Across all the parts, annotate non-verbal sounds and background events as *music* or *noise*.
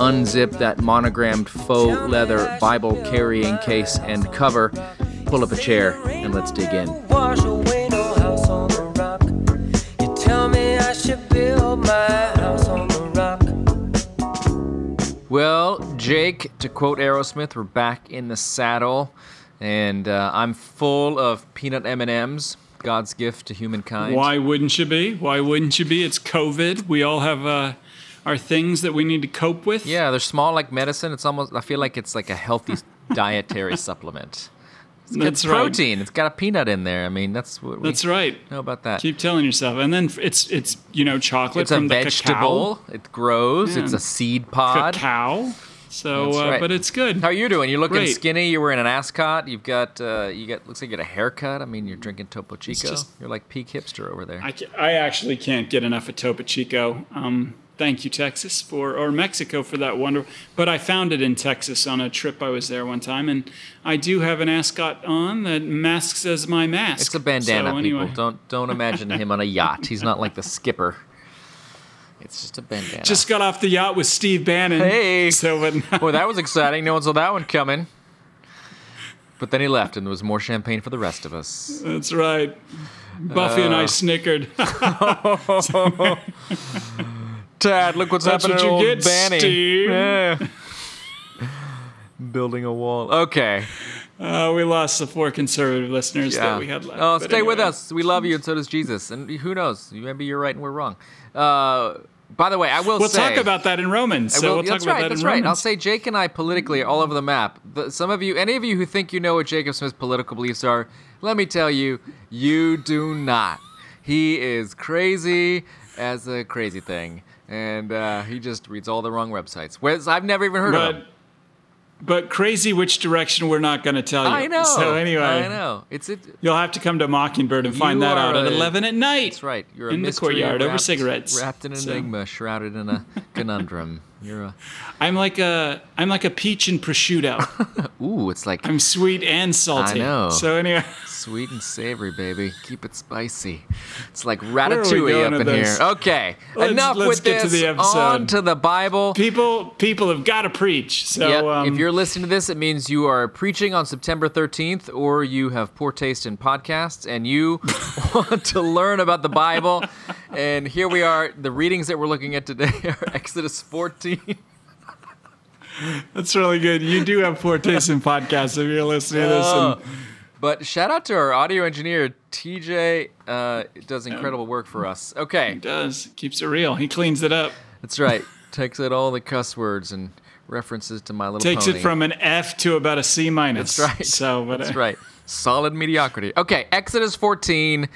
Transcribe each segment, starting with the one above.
unzip that monogrammed faux leather Bible carrying case and cover, pull up a chair, and let's dig in. Well, Jake, to quote Aerosmith, we're back in the saddle, and uh, I'm full of peanut M&Ms. God's gift to humankind. Why wouldn't you be? Why wouldn't you be? It's COVID. We all have uh, are things that we need to cope with. Yeah, they're small like medicine. It's almost I feel like it's like a healthy *laughs* dietary supplement. It's That's protein. right. It's got a peanut in there. I mean, that's what we That's right. know about that. Keep telling yourself, and then it's it's you know chocolate it's a from the vegetable. It grows. Yeah. It's a seed pod. cacao. So, That's uh, but it's good. How are you doing? You're looking Great. skinny. You're wearing an ascot. You've got uh, you got looks like you got a haircut. I mean, you're drinking Topo Chico. just- you're like peak hipster over there. I, I actually can't get enough of Topo Chico. Um, thank you, Texas, for or Mexico for that wonderful. But I found it in Texas on a trip I was there one time, and I do have an ascot on that masks as my mask. It's a bandana, So anyway, people. Don't don't imagine him on a yacht. He's not like the skipper. It's just a bandana. just got off the yacht with Steve Bannon. Hey. So but *laughs* Boy, that was exciting. No one saw that one coming. But then he left, and there was more champagne for the rest of us. that's right. Buffy Uh. and I snickered. *laughs* *laughs* Tad, look what's That's happening what to you old get, Banny. Steve. Yeah. *laughs* Building a wall. Okay. Uh, we lost the four conservative listeners Yeah. that we had left. Oh, stay with us. We love you, and so does Jesus. And who knows? Maybe you're right and we're wrong. Uh, by the way, I will We'll say. talk about that in Romans. So will- we'll talk that's about right. that That's in right. Romans. I'll say Jake and I politically are all over the map. The, some of you, any of you who think you know what Jacob Smith's political beliefs are, let me tell you, you do not. He is crazy as a crazy thing, and uh, he just reads all the wrong websites. Whereas I've never even heard of but him. but crazy which direction we're not going to tell you. I know. So anyway, I know. It's it. you'll have to come to Mockingbird and find that out at 11 at night. That's right. You're a In the mystery courtyard over wrapped- cigarettes. wrapped in an So- enigma, shrouded in a *laughs* conundrum. You're a I'm like a I'm like a peach and prosciutto. *laughs* ooh. It's like I'm sweet and salty. I know. So anyway, Sweet and savory, baby. Keep it spicy. It's like ratatouille up in this? here. Okay, Let's- enough let's with get to this. the episode. On to the Bible. people people have got to preach. So Yep. um, if you're listening to this, it means you are preaching on September 13th, or you have poor taste in podcasts, and you *laughs* want to learn about the Bible. And here we are. The readings that we're looking at today *laughs* are Exodus 14. that's really good. You do have poor taste in podcasts if you're listening to this. Oh. And, But shout out to our audio engineer, TJ. Uh, does incredible work for us. Okay. He does keeps it real. He cleans it up. That's right. Takes out all the cuss words and references to My Little Takes Pony. it from an F to about a C minus. That's right. So, but That's uh, right. Solid mediocrity. Okay, Exodus 14.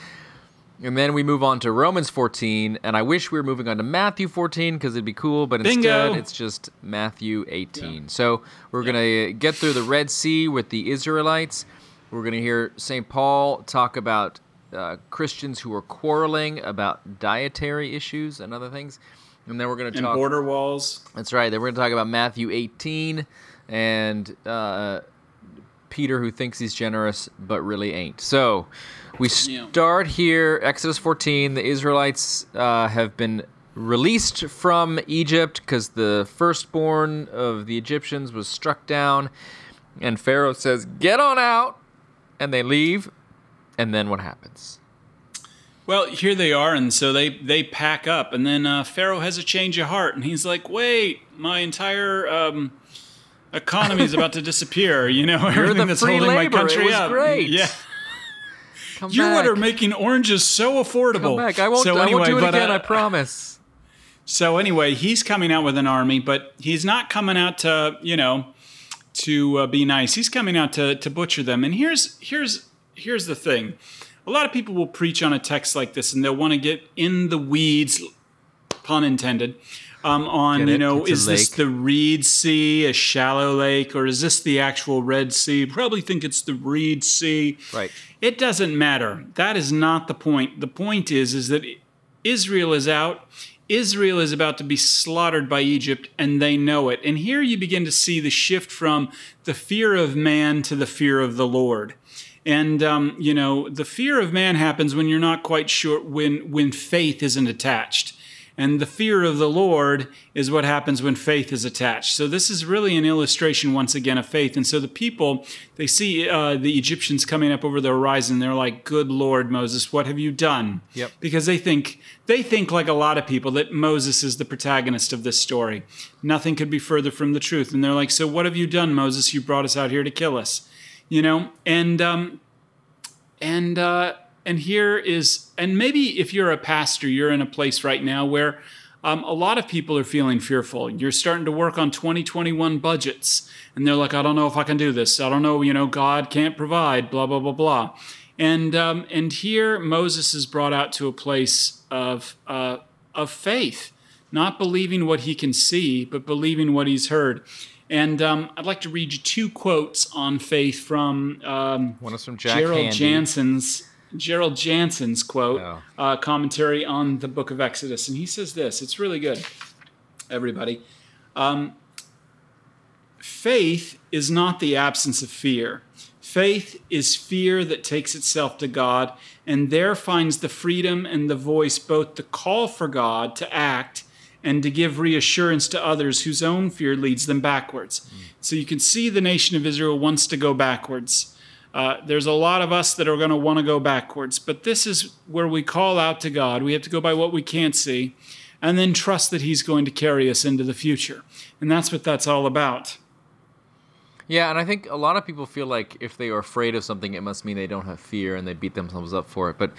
And then we move on to Romans 14. And I wish we were moving on to Matthew 14 because it'd be cool, but instead it's just Matthew 18. So we're going to get through the Red Sea with the Israelites. We're going to hear St. Paul talk about uh, Christians who are quarreling about dietary issues and other things. And then we're going to And talk. border walls. That's right. Then we're going to talk about Matthew 18 and uh, Peter who thinks he's generous but really ain't. So we start here, Exodus 14. The Israelites uh, have been released from Egypt because the firstborn of the Egyptians was struck down. And Pharaoh says, Get on out. And they leave. And then what happens? Well, here they are, and so they they pack up, and then uh, Pharaoh has a change of heart, and he's like, "Wait, my entire um, economy is about to disappear. You know, everything the that's holding labor. my country up. great. Yeah, *laughs* Come you're what back. are making oranges so affordable. Come back. I won't, So I anyway, won't do it but, again, uh, I promise. So anyway, he's coming out with an army, but he's not coming out to you know to uh, be nice. He's coming out to to butcher them. And here's here's here's the thing: a lot of people will preach on a text like this, and they'll want to get in the weeds, pun intended, um, on Get you it? know It's is this the Reed Sea, a shallow lake, or is this the actual Red Sea? Probably think it's the Reed Sea. Right. It doesn't matter. That is not the point. The point is is that Israel is out. Israel is about to be slaughtered by Egypt, and they know it. And here you begin to see the shift from the fear of man to the fear of the Lord. And um, you know, the fear of man happens when you're not quite sure when when faith isn't attached. And the fear of the Lord is what happens when faith is attached. So this is really an illustration once again of faith. And so the people they see uh, the Egyptians coming up over the horizon. They're like, "Good Lord, Moses, what have you done?" Yep. Because they think they think like a lot of people that Moses is the protagonist of this story. Nothing could be further from the truth. And they're like, "So what have you done, Moses? You brought us out here to kill us." You know, and um, and uh, and here is and maybe if you're a pastor you're in a place right now where um, a lot of people are feeling fearful. You're starting to work on 2021 budgets. And they're like i don't know if i can do this. I don't know you know god can't provide blah blah blah blah. And um, and here moses is brought out to a place of uh, of faith not believing what he can see but believing what he's heard. And um, I'd like to read you two quotes on faith from um, One is from Jack Gerald Handy. Janzen's Gerald Janzen's quote Oh. uh, commentary on the Book of Exodus, and he says this. It's really good. Everybody, um, faith is not the absence of fear. Faith is fear that takes itself to God and there finds the freedom and the voice both to call for God to act and to give reassurance to others whose own fear leads them backwards. So you can see the nation of Israel wants to go backwards. Uh, there's a lot of us that are going to want to go backwards, but this is where we call out to God. We have to go by what we can't see and then trust that He's going to carry us into the future. And that's what that's all about. Yeah, and I think a lot of people feel like if they are afraid of something, it must mean they don't have fear and they beat themselves up for it. But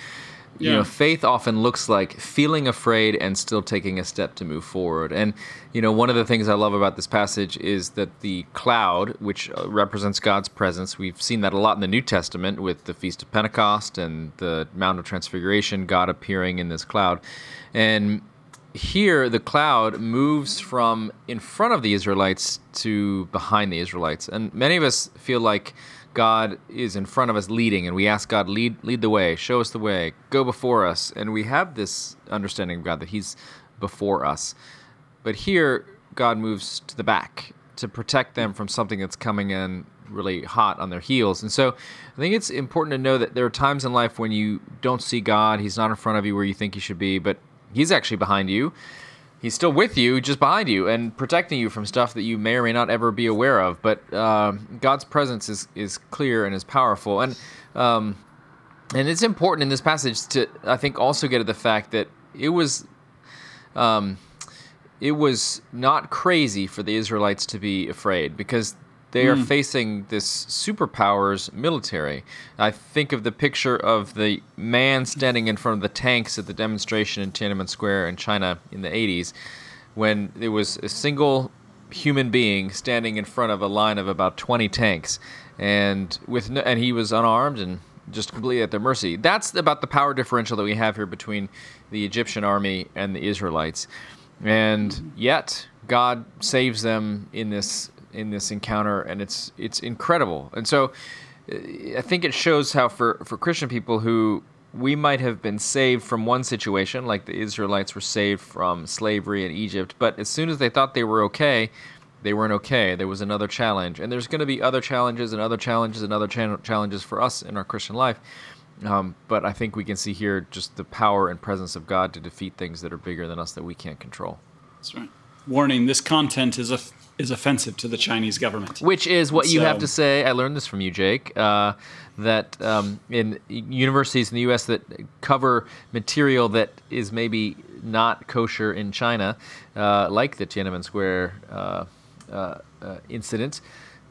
you know, faith often looks like feeling afraid and still taking a step to move forward. And you know, one of the things I love about this passage is that the cloud, which uh, represents God's presence, we've seen that a lot in the New Testament with the Feast of Pentecost and the Mount of Transfiguration, God appearing in this cloud. And here the cloud moves from in front of the Israelites to behind the Israelites. And many of us feel like God is in front of us leading and we ask God lead lead the way, show us the way, go before us. And we have this understanding of God that he's before us. But here God moves to the back to protect them from something that's coming in really hot on their heels. And so I think it's important to know that there are times in life when you don't see God, he's not in front of you where you think he should be, but he's actually behind you. He's still with you, just behind you, and protecting you from stuff that you may or may not ever be aware of. But um God's presence is is clear and is powerful, and um, and it's important in this passage to I think also get at the fact that it was um, it was not crazy for the Israelites to be afraid because they are hmm. facing this superpowers military. I think of the picture of the man standing in front of the tanks at the demonstration in Tiananmen Square in China in the 80s when there was a single human being standing in front of a line of about 20 tanks and with no, and he was unarmed and just completely at their mercy. That's about the power differential that we have here between the Egyptian army and the Israelites. And yet God saves them in this in this encounter and it's it's incredible. And so uh, I think it shows how for for Christian people who we might have been saved from one situation like the Israelites were saved from slavery in Egypt, but as soon as they thought they were okay, they weren't okay. There was another challenge, and there's going to be other challenges and other challenges and other challenges for us in our Christian life. Um, but I think we can see here just the power and presence of God to defeat things that are bigger than us that we can't control. That's right. Warning: This content is of is offensive to the Chinese government. Which is what you have to say. I learned this from you, Jake. Uh, that um, in universities in the U.S. that cover material that is maybe not kosher in China, uh, like the Tiananmen Square uh, uh, uh, incident.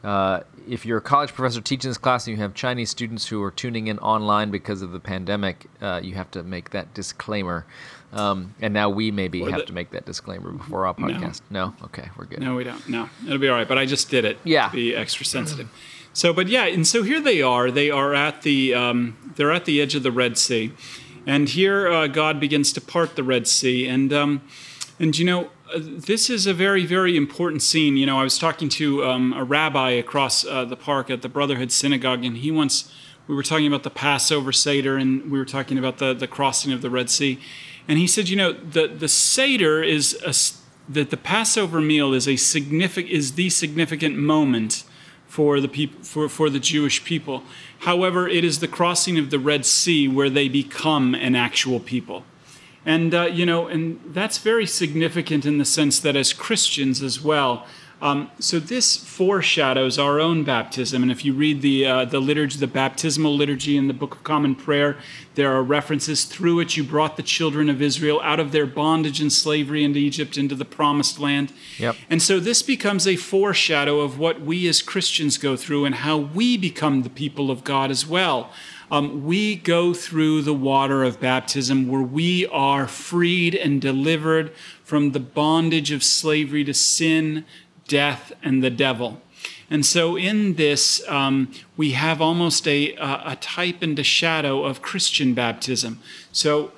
Uh, if you're a college professor teaching this class and you have Chinese students who are tuning in online because of the pandemic, uh, you have to make that disclaimer. Um, and now we maybe Or have the- to make that disclaimer before our podcast. No? Okay, we're good. No, we don't. No, it'll be all right. But I just did it. Yeah. Be extra sensitive. So, but yeah, and so here they are. They are at the um, they're at the edge of the Red Sea, and here uh, God begins to part the Red Sea, and um, And you know, uh, this is a very, very important scene. You know, I was talking to um, a rabbi across uh, the park at the Brotherhood Synagogue, and he once we were talking about the Passover Seder, and we were talking about the the crossing of the Red Sea, and he said, you know, the the Seder is a, that the Passover meal is a significant is the significant moment for the people for, for the Jewish people. However, it is the crossing of the Red Sea where they become an actual people. And, uh, you know, and that's very significant in the sense that as Christians as well, um, so this foreshadows our own baptism. And if you read the, uh, the liturgy, the baptismal liturgy in the Book of Common Prayer, there are references through which you brought the children of Israel out of their bondage and slavery into Egypt into the promised land. Yep. And so this becomes a foreshadow of what we as Christians go through and how we become the people of God as well um, we go through the water of baptism where we are freed and delivered from the bondage of slavery to sin, death, and the devil. And so, in this, um, we have almost a, a type and a shadow of Christian baptism. So,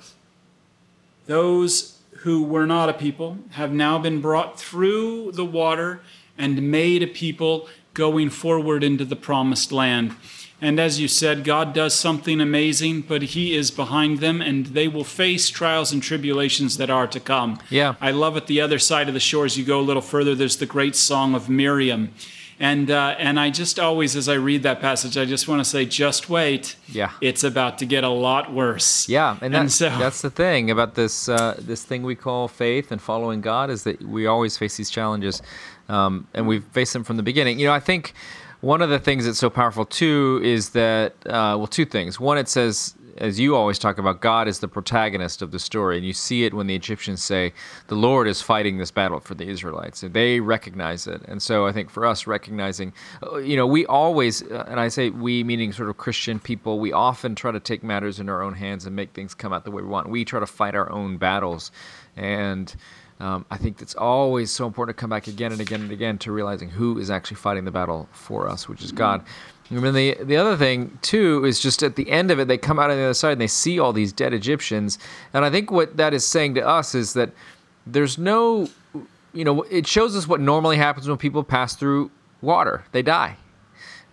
those who were not a people have now been brought through the water and made a people going forward into the promised land. And as you said, God does something amazing, but He is behind them, and they will face trials and tribulations that are to come. Yeah. I love at the other side of the shores, you go a little further, there's the great song of Miriam. And, uh, and I just always, as I read that passage, I just want to say, just wait. Yeah. It's about to get a lot worse. Yeah, and, that's, And so- *laughs* that's the thing about this uh, this thing we call faith and following God is that we always face these challenges, um, and we've faced them from the beginning. You know, I think one of the things that's so powerful too is that uh, well, two things. One, it says, as you always talk about, God is the protagonist of the story, and you see it when the Egyptians say, "The Lord is fighting this battle for the Israelites." And they recognize it, and so I think for us, recognizing, uh, you know, we always, uh, and I say we meaning sort of Christian people, we often try to take matters in our own hands and make things come out the way we want. We try to fight our own battles, and um, I think it's always so important to come back again and again and again to realizing who is actually fighting the battle for us, which is God. And then the the other thing too is just at the end of it, they come out on the other side and they see all these dead Egyptians, and I think what that is saying to us is that there's no, you know, it shows us what normally happens when people pass through water; they die,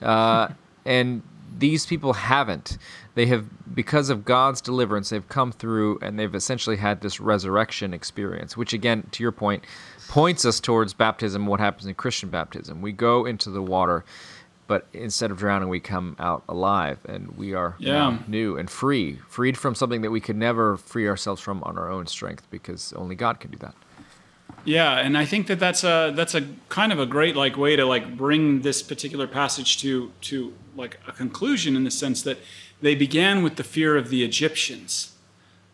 uh, *laughs* and these people haven't. They have, because of God's deliverance, they've come through and they've essentially had this resurrection experience, which, again, to your point, points us towards baptism, what happens in Christian baptism. We go into the water, but instead of drowning, we come out alive and we are Yeah. new and free, freed from something that we could never free ourselves from on our own strength because only God can do that. Yeah, and I think that that's a that's a kind of a great like way to like bring this particular passage to to like a conclusion in the sense that they began with the fear of the Egyptians,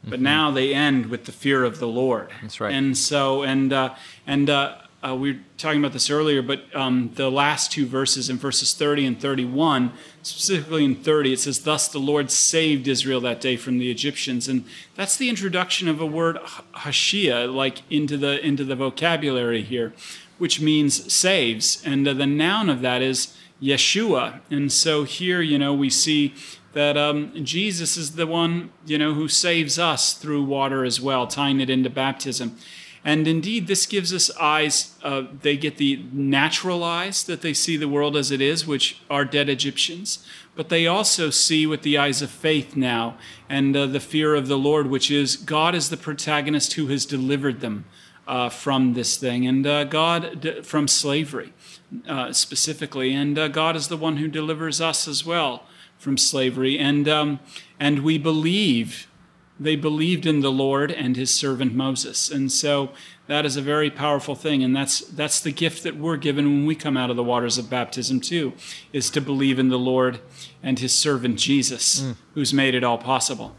but now they end with the fear of the Lord. Mm-hmm. That's right. And so and uh, and uh, uh, we were talking about this earlier, but um, the last two verses in verses 30 and 31, specifically in 30, it says, Thus the Lord saved Israel that day from the Egyptians. And that's the introduction of a word, hashia, like into the, into the vocabulary here, which means saves. And uh, the noun of that is Yeshua. And so here, you know, we see that um, Jesus is the one, you know, who saves us through water as well, tying it into baptism. And indeed, this gives us eyes. Uh, they get the natural eyes that they see the world as it is, which are dead Egyptians. But they also see with the eyes of faith now and uh, the fear of the Lord, which is God is the protagonist who has delivered them uh, from this thing, and uh, God from slavery uh, specifically. And uh, God is the one who delivers us as well from slavery. And, um, and we believe they believed in the Lord and his servant Moses. And so that is a very powerful thing. And that's, that's the gift that we're given when we come out of the waters of baptism, too, is to believe in the Lord and his servant Jesus, who's made it all possible.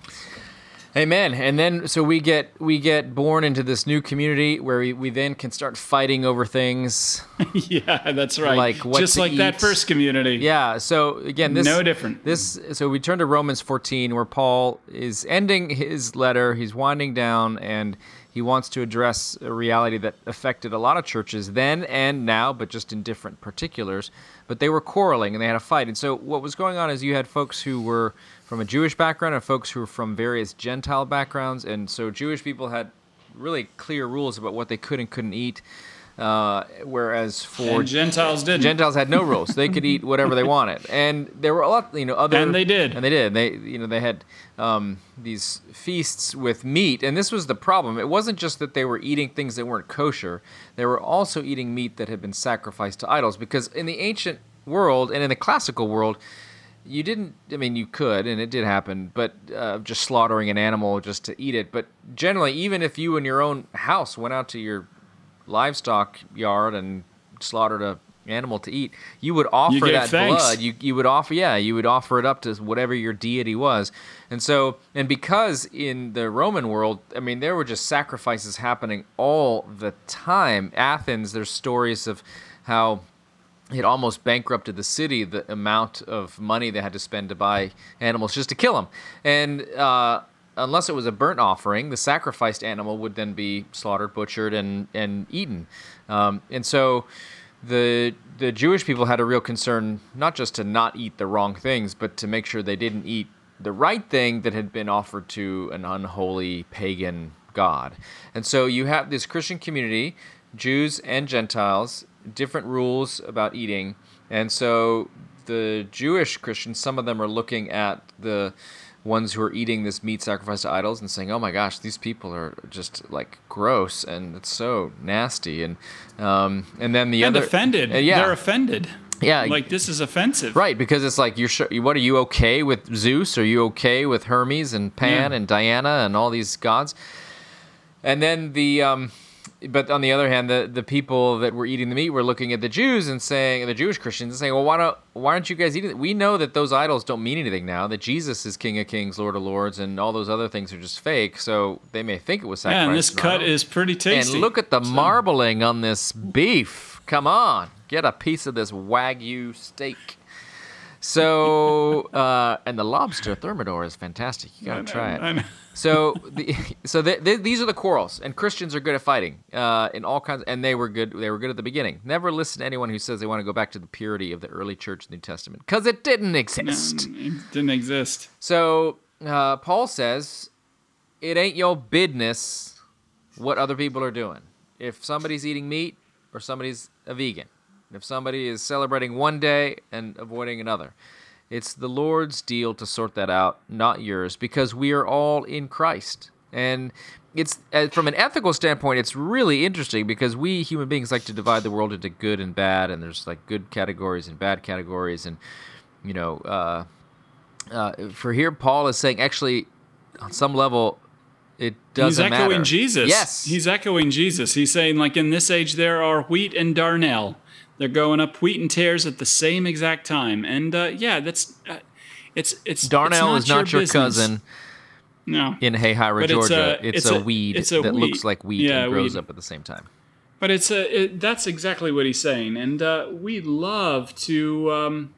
Amen. And then so we get we get born into this new community where we, we then can start fighting over things. *laughs* yeah, that's right. Like what Just like that first community. Yeah. So again, this No different. This so we turn to Romans 14 where Paul is ending his letter. He's winding down and he wants to address a reality that affected a lot of churches then and now, but just in different particulars. But they were quarreling and they had a fight. And so what was going on is you had folks who were from a Jewish background and folks who were from various Gentile backgrounds. And so Jewish people had really clear rules about what they could and couldn't eat. Uh, whereas for and Gentiles didn't. Gentiles had no rules; they could eat whatever they wanted, and there were a lot, you know, other And they did. and they did. They, you know, they had um, these feasts with meat, and this was the problem. It wasn't just that they were eating things that weren't kosher; they were also eating meat that had been sacrificed to idols. Because in the ancient world and in the classical world, you didn't. I mean, you could, and it did happen, but uh, just slaughtering an animal just to eat it. But generally, even if you in your own house went out to your livestock yard and slaughtered a animal to eat, you would offer gave that thanks. blood. You you would offer yeah, you would offer it up to whatever your deity was. And so and because in the Roman world, I mean there were just sacrifices happening all the time. Athens, there's stories of how it almost bankrupted the city the amount of money they had to spend to buy animals just to kill them and uh, unless it was a burnt offering the sacrificed animal would then be slaughtered butchered and, and eaten. Um, and so the the jewish people had a real concern not just to not eat the wrong things but to make sure they didn't eat the right thing that had been offered to an unholy pagan god. And so you have this christian community jews and gentiles different rules about eating. And so the Jewish Christians, some of them are looking at the ones who are eating this meat sacrificed to idols and saying, "Oh my gosh, these people are just like gross and it's so nasty." And um, and then the and other offended. Uh, yeah, They're offended. Yeah. Like this is offensive. Right, because it's like you're what are you okay with Zeus? Are you okay with Hermes and Pan Yeah. and Diana and all these gods? And then the um but on the other hand, the, the people that were eating the meat were looking at the Jews and saying, the Jewish Christians and saying, well, why don't why aren't you guys eating it? We know that those idols don't mean anything now. That Jesus is King of Kings, Lord of Lords, and all those other things are just fake. So they may think it was sacrificed. Yeah, and this cut is pretty tasty. And look at the marbling on this beef. Come on, get a piece of this wagyu steak. So, uh, and the lobster thermidor is fantastic. You gotta try it. So, the, *laughs* so th th these are the quarrels, and Christians are good at fighting uh, in all kinds. And they were good. They were good at the beginning. Never listen to anyone who says they want to go back to the purity of the early church New Testament, because it didn't exist. It didn't exist. So uh, Paul says, "It ain't your business what other people are doing. If somebody's eating meat or somebody's a vegan, if somebody is celebrating one day and avoiding another, it's the Lord's deal to sort that out, not yours, because we are all in Christ." And it's uh, from an ethical standpoint, it's really interesting because we human beings like to divide the world into good and bad, and there's like good categories and bad categories, and you know. Uh, uh, for here, Paul is saying actually, on some level, it doesn't matter. He's echoing matter. Jesus. Yes, He's echoing Jesus. He's saying, like, in this age, there are wheat and darnel. They're going up wheat and tares at the same exact time. And uh, yeah, that's. Uh, it's it's Darnell it's is not your, business. cousin No, in Hayhira, But it's Georgia. a- It's, it's a, a- weed a that looks like wheat Yeah, and grows weed. up at the same time. But it's a it, that's exactly what he's saying, and uh, we love to um,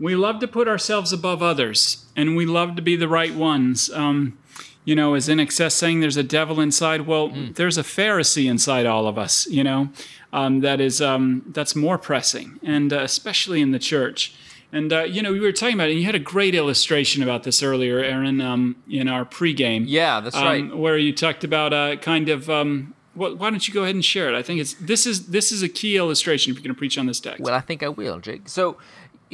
we love to put ourselves above others, and we love to be the right ones. Um, you know, as INXS saying, "There's a devil inside." Well, there's a Pharisee inside all of us. You know, um, that is um, that's more pressing, and uh, especially in the church. And uh, you know, we were talking about it. And you had a great illustration about this earlier, Aaron, um, in our pregame. Yeah, that's um, right. Where you talked about uh, kind of. Um, wh- why don't you go ahead and share it? I think it's this is this is a key illustration if you're going to preach on this text. Well, I think I will, Jake. So,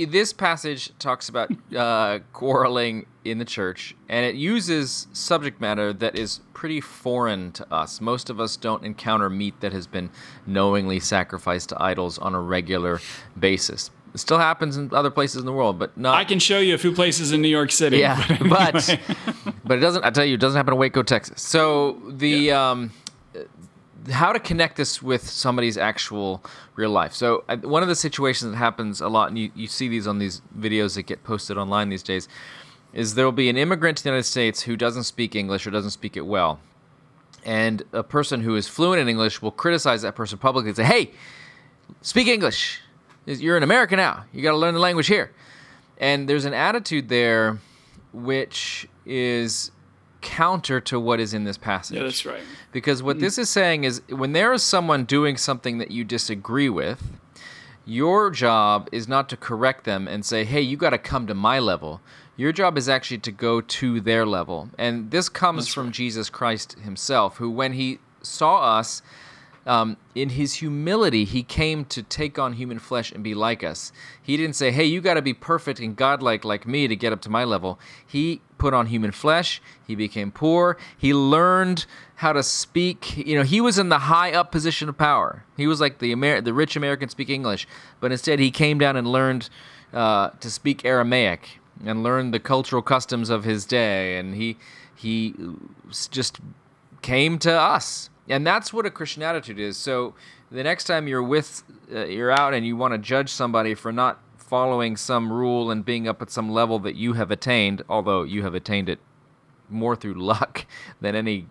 this passage talks about uh, quarreling in the church, and it uses subject matter that is pretty foreign to us. Most of us don't encounter meat that has been knowingly sacrificed to idols on a regular basis. It still happens in other places in the world, but not. I can show you a few places in New York City. Yeah, *laughs* but but it doesn't. I tell you, it doesn't happen in Waco, Texas. So the um, how to connect this with somebody's actual real life. So uh, one of the situations that happens a lot, and you, you see these on these videos that get posted online these days, is there will be an immigrant to the United States who doesn't speak English or doesn't speak it well, and a person who is fluent in English will criticize that person publicly and say, "Hey, speak English. You're in America now. You got to learn the language here." And there's an attitude there which is counter to what is in this passage. yeah, that's right. Because what this is saying is when there is someone doing something that you disagree with, your job is not to correct them and say, hey, you got to come to my level. Your job is actually to go to their level. And this comes That's from right. Jesus Christ himself, who, when he saw us, um, in his humility, he came to take on human flesh and be like us. He didn't say, hey, you got to be perfect and godlike like me to get up to my level. He put on human flesh. He became poor. He learned how to speak. You know, he was in the high up position of power. He was like the, Amer- the rich American speak English. But instead, he came down and learned uh, to speak Aramaic and learned the cultural customs of his day. And he, he just came to us and that's what a christian attitude is. So the next time you're with uh, you're out and you want to judge somebody for not following some rule and being up at some level that you have attained although you have attained it more through *laughs* luck than any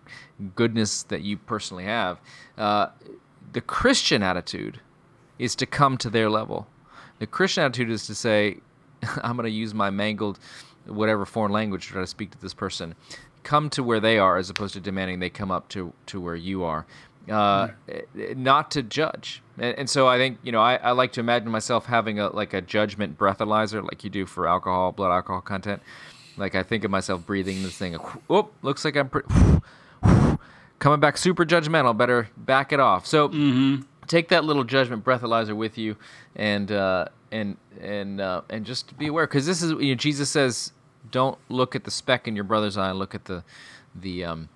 goodness that you personally have uh, the christian attitude is to come to their level. The christian attitude is to say *laughs* i'm going to use my mangled whatever foreign language to try to speak to this person come to where they are as opposed to demanding they come up to, to where you are. Uh, not to judge. And, and so i think you know I, I like to imagine myself having a like a judgment breathalyzer like you do for alcohol blood alcohol content. Like i think of myself breathing this thing whoop looks like i'm pre- *sighs* coming back super judgmental better back it off. So take that little judgment breathalyzer with you and uh, and and uh, and just be aware because this is you know, Jesus says don't look at the speck in your brother's eye look at the the um,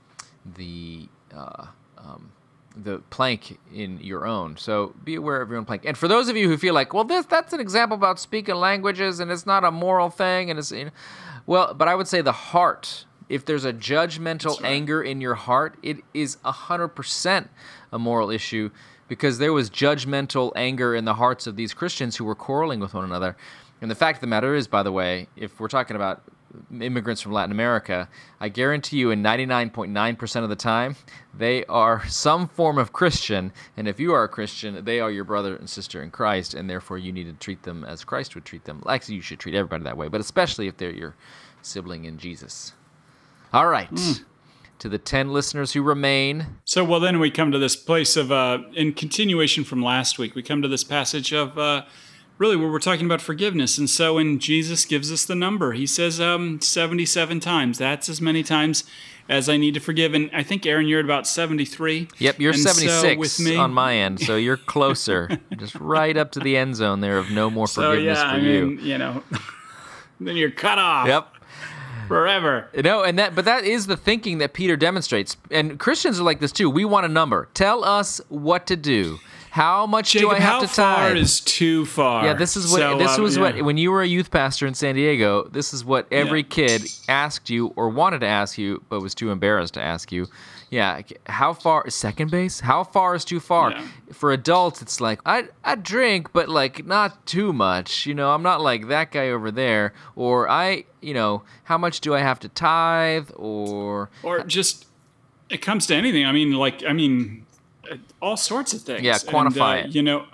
the uh, um, the plank in your own so be aware of your own plank and for those of you who feel like well this that's an example about speaking languages and it's not a moral thing and it's you know, well but I would say the heart if there's a judgmental right. anger in your heart it is 100% a moral issue because there was judgmental anger in the hearts of these Christians who were quarreling with one another. And the fact of the matter is, by the way, if we're talking about immigrants from Latin America, I guarantee you, in 99.9% of the time, they are some form of Christian. And if you are a Christian, they are your brother and sister in Christ, and therefore you need to treat them as Christ would treat them. Actually, you should treat everybody that way, but especially if they're your sibling in Jesus. All right. To the 10 listeners who remain, So, well, then we come to this place of, uh, in continuation from last week, we come to this passage of uh, really where we're talking about forgiveness. And so, when Jesus gives us the number, he says um, 77 times. That's as many times as I need to forgive. And I think, Aaron, you're at about 73. Yep, you're And so 76 with me, on my end, so you're closer, *laughs* just right up to the end zone there of no more forgiveness So, yeah, for I you. mean, you know, *laughs* then you're cut off Yep. forever. No, and that but that is the thinking that Peter demonstrates. And Christians are like this too. We want a number. Tell us what to do. How much Jacob, do I have to time? how far is too far? yeah, this is what So, this uh, was yeah. what when you were a youth pastor in San Diego, this is what every Yeah. kid asked you or wanted to ask you but was too embarrassed to ask you. Yeah, how far is second base? How far is too far? Yeah. For adults it's like I I drink but like not too much. You know, I'm not like that guy over there or I, you know, how much do I have to tithe or or just it comes to anything. I mean, like I mean, all sorts of things. Yeah, quantify and, uh, it. You know,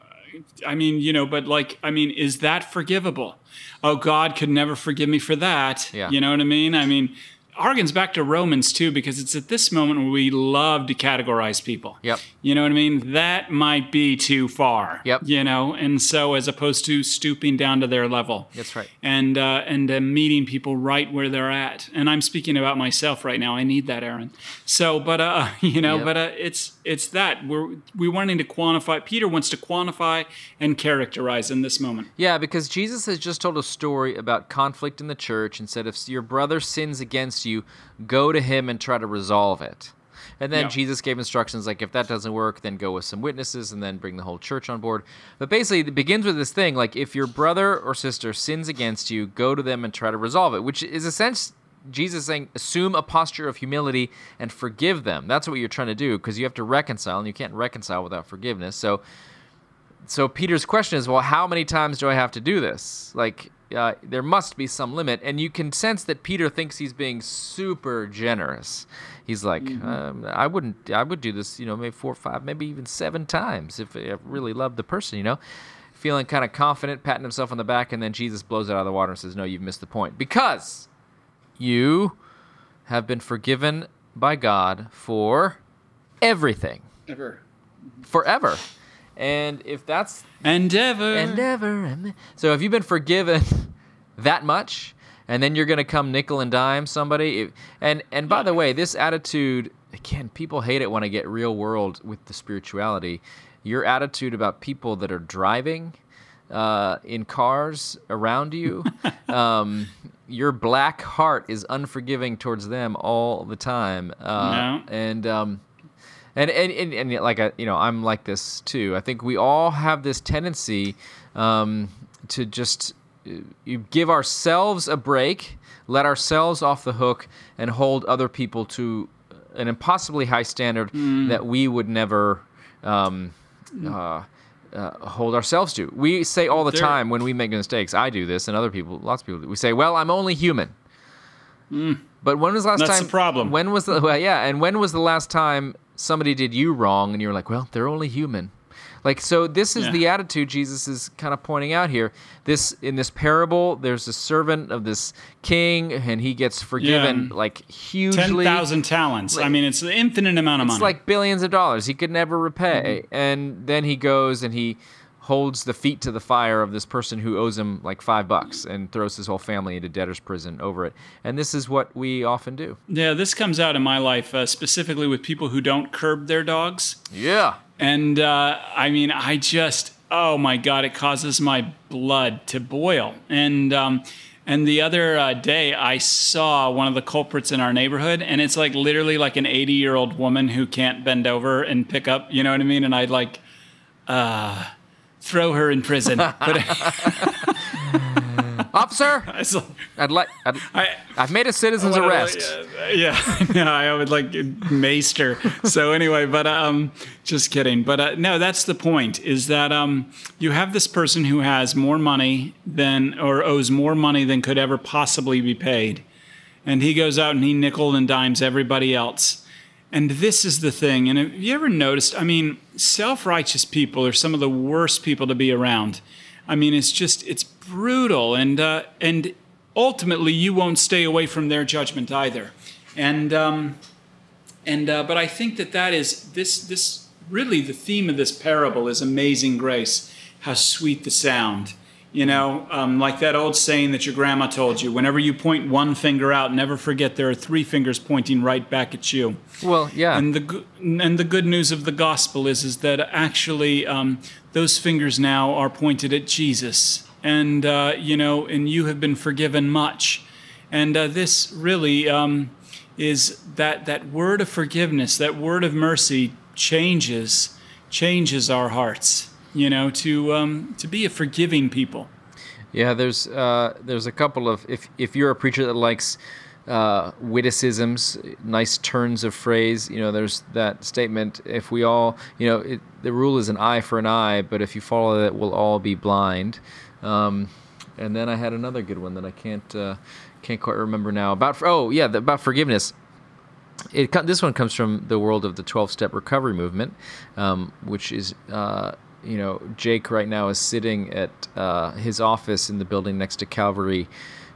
I mean, you know, but like I mean, is that forgivable? Oh, God could never forgive me for that. Yeah. You know what I mean? I mean. Harkens back to Romans too, because it's at this moment where we love to categorize people. Yep. You know what I mean? That might be too far. Yep. You know, and so as opposed to stooping down to their level That's right. and uh, and uh, meeting people right where they're at. And I'm speaking about myself right now. I need that, Aaron. So, but uh, *laughs* you know, Yep. but uh, it's it's that we're we wanting to quantify. Peter wants to quantify and characterize in this moment. Yeah, because Jesus has just told a story about conflict in the church and said if your brother sins against you, go to him and try to resolve it. And then Yeah. Jesus gave instructions like if that doesn't work, then go with some witnesses and then bring the whole church on board. But basically, it begins with this thing like if your brother or sister sins against you, go to them and try to resolve it, which is a sense Jesus saying assume a posture of humility and forgive them. That's what you're trying to do because you have to reconcile and you can't reconcile without forgiveness. So so Peter's question is, well, how many times do I have to do this? Like, uh, there must be some limit, and you can sense that Peter thinks he's being super generous. He's like, um, I wouldn't, I would do this, you know, maybe four, five, maybe even seven times if I really loved the person, you know, feeling kind of confident, patting himself on the back, and then Jesus blows it out of the water and says, No, you've missed the point because you have been forgiven by God for everything, Ever. forever. And if that's endeavor, endeavor. and so if you've been forgiven *laughs* that much and then you're going to come nickel and dime somebody. And and by the way, this attitude again, people hate it when I get real world with the spirituality. Your attitude about people that are driving uh, in cars around you, *laughs* um, your black heart is unforgiving towards them all the time. Uh, No. And um, and, and, and, and like I, you know, I'm like this too. I think we all have this tendency um, to just uh, you give ourselves a break, let ourselves off the hook, and hold other people to an impossibly high standard that we would never um, uh, uh, hold ourselves to. We say all the There- time when we make mistakes. I do this, and other people, lots of people, do. we say, "Well, I'm only human." But when was the last That's time? the problem. When was the well, yeah? And when was the last time somebody did you wrong, and you're like, "Well, they're only human." Like so, this is Yeah. the attitude Jesus is kind of pointing out here. This in this parable, there's a servant of this king, and he gets forgiven Yeah. like hugely. thousand talents. I mean, it's an infinite amount of It's money. It's like billions of dollars he could never repay, Mm-hmm. and then he goes and he holds the feet to the fire of this person who owes him like five bucks and throws his whole family into debtor's prison over it. And this is what we often do. yeah, this comes out in my life uh, specifically with people who don't curb their dogs. Yeah. And uh, I mean, I just, oh my God, it causes my blood to boil. And um, and the other uh, day, I saw one of the culprits in our neighborhood, and it's like literally like an 80 year old woman who can't bend over and pick up. You know what I mean? And I'd like, uh, throw her in prison. *laughs* But *laughs* Officer, I was like, I'd like. I'd, I, I've made a citizen's What- arrest. Yeah, *laughs* yeah, I would like maester. So anyway, but um, just kidding. But uh, no, that's the point. Is that um, you have this person who has more money than or owes more money than could ever possibly be paid, and he goes out and he nickel and dimes everybody else. And this is the thing. And have you ever noticed? I mean, self-righteous people are some of the worst people to be around. I mean, it's just it's brutal, and uh, and ultimately you won't stay away from their judgment either. And um, and uh, but I think that that is this this really the theme of this parable is amazing grace. How sweet the sound. You know, um, like that old saying that your grandma told you: whenever you point one finger out, never forget there are three fingers pointing right back at you. Well, yeah. And the and the good news of the gospel is is that actually um, those fingers now are pointed at Jesus, and uh, you know, and you have been forgiven much, and uh, this really um, is that that word of forgiveness, that word of mercy changes changes our hearts. You know, to um, to be a forgiving people. Yeah, there's uh, there's a couple of if if you're a preacher that likes uh, witticisms, nice turns of phrase, you know, there's that statement. If we all, you know, it, the rule is an eye for an eye, but if you follow that, we'll all be blind. Um, and then I had another good one that I can't uh, can't quite remember now about. Oh yeah, the, about forgiveness. It this one comes from the world of the 12-step recovery movement, um, which is. Uh, you know, Jake right now is sitting at uh, his office in the building next to Calvary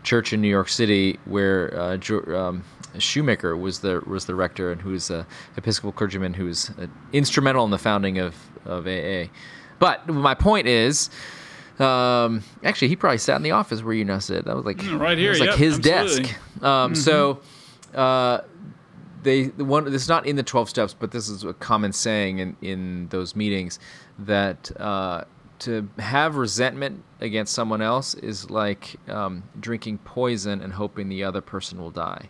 Church in New York City, where uh, Jo- um, Shoemaker was the was the rector and who's a Episcopal clergyman who's uh, instrumental in the founding of of AA. But my point is, um, actually, he probably sat in the office where you now sit. That was like right it here, was like yep, his absolutely. desk. Um, So. Uh, they the one this is not in the 12 steps but this is a common saying in in those meetings that uh, to have resentment against someone else is like um, drinking poison and hoping the other person will die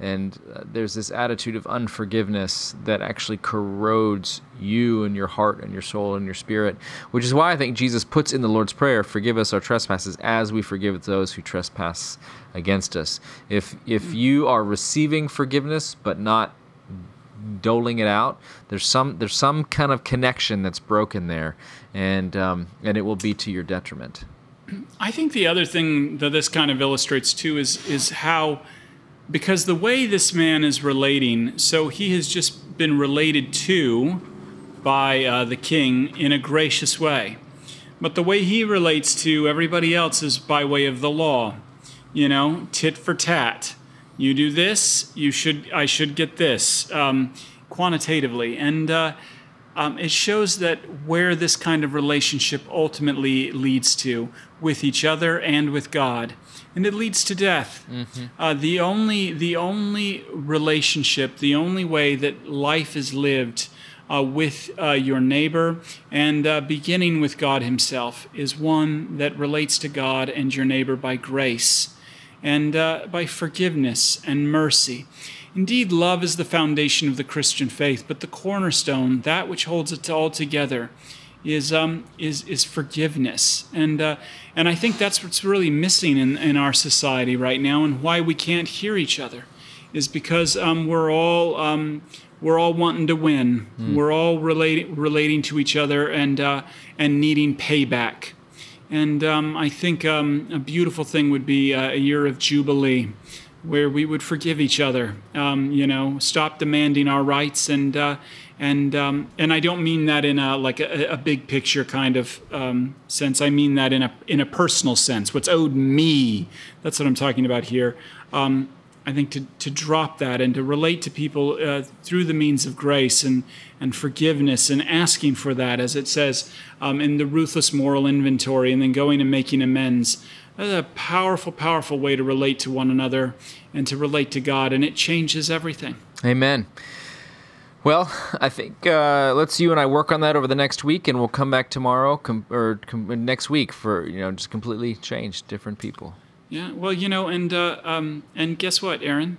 and uh, there's this attitude of unforgiveness that actually corrodes you and your heart and your soul and your spirit which is why i think jesus puts in the lord's prayer forgive us our trespasses as we forgive those who trespass against us. If if you are receiving forgiveness but not doling it out there's some there's some kind of connection that's broken there and um, and it will be to your detriment. I think the other thing that this kind of illustrates too is is how because the way this man is relating, so he has just been related to by uh, the king in a gracious way. But the way he relates to everybody else is by way of the law. You know, tit for tat. You do this, you should I should get this um, quantitatively. And uh, um, it shows that where this kind of relationship ultimately leads to with each other and with God, and it leads to death. Mm-hmm. Uh, the only the only relationship, the only way that life is lived. Uh, with uh, your neighbor and uh, beginning with God Himself is one that relates to God and your neighbor by grace and uh, by forgiveness and mercy. Indeed, love is the foundation of the Christian faith, but the cornerstone, that which holds it all together, is um, is is forgiveness, and uh, and I think that's what's really missing in, in our society right now, and why we can't hear each other, is because um, we're all um, we're all wanting to win, mm. we're all relating relating to each other, and uh, and needing payback, and um, I think um, a beautiful thing would be uh, a year of jubilee where we would forgive each other. Um, you know, stop demanding our rights, and uh, and um, and I don't mean that in a like a, a big picture kind of um, sense. I mean that in a in a personal sense. What's owed me? That's what I'm talking about here. Um, I think to, to drop that and to relate to people uh, through the means of grace and, and forgiveness and asking for that, as it says um, in the ruthless moral inventory, and then going and making amends. That's a powerful, powerful way to relate to one another and to relate to God, and it changes everything. Amen. Well, I think uh, let's you and I work on that over the next week, and we'll come back tomorrow com- or com- next week for you know just completely change different people. Yeah, well, you know, and uh, um, and guess what, Aaron?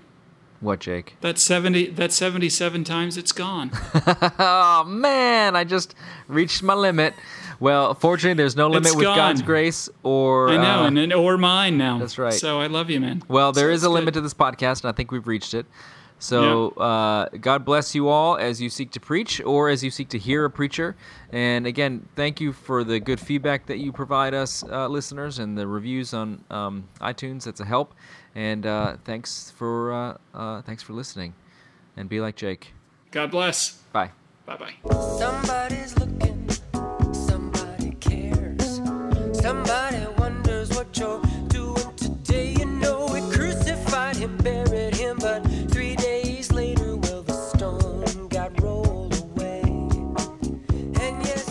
What, Jake? That seventy, that seventy-seven times it's gone. *laughs* oh man, I just reached my limit. Well, fortunately, there's no limit It's with gone. God's grace or. I know, uh, and, and or mine now. That's right. So I love you, man. well, there So is it's a limit good. to this podcast, and I think we've reached it. So uh, God bless you all as you seek to preach or as you seek to hear a preacher. And again, thank you for the good feedback that you provide us, uh, listeners, and the reviews on um, iTunes. That's a help. And uh, thanks for uh, uh, thanks for listening. And be like Jake. God bless. Bye. Bye bye.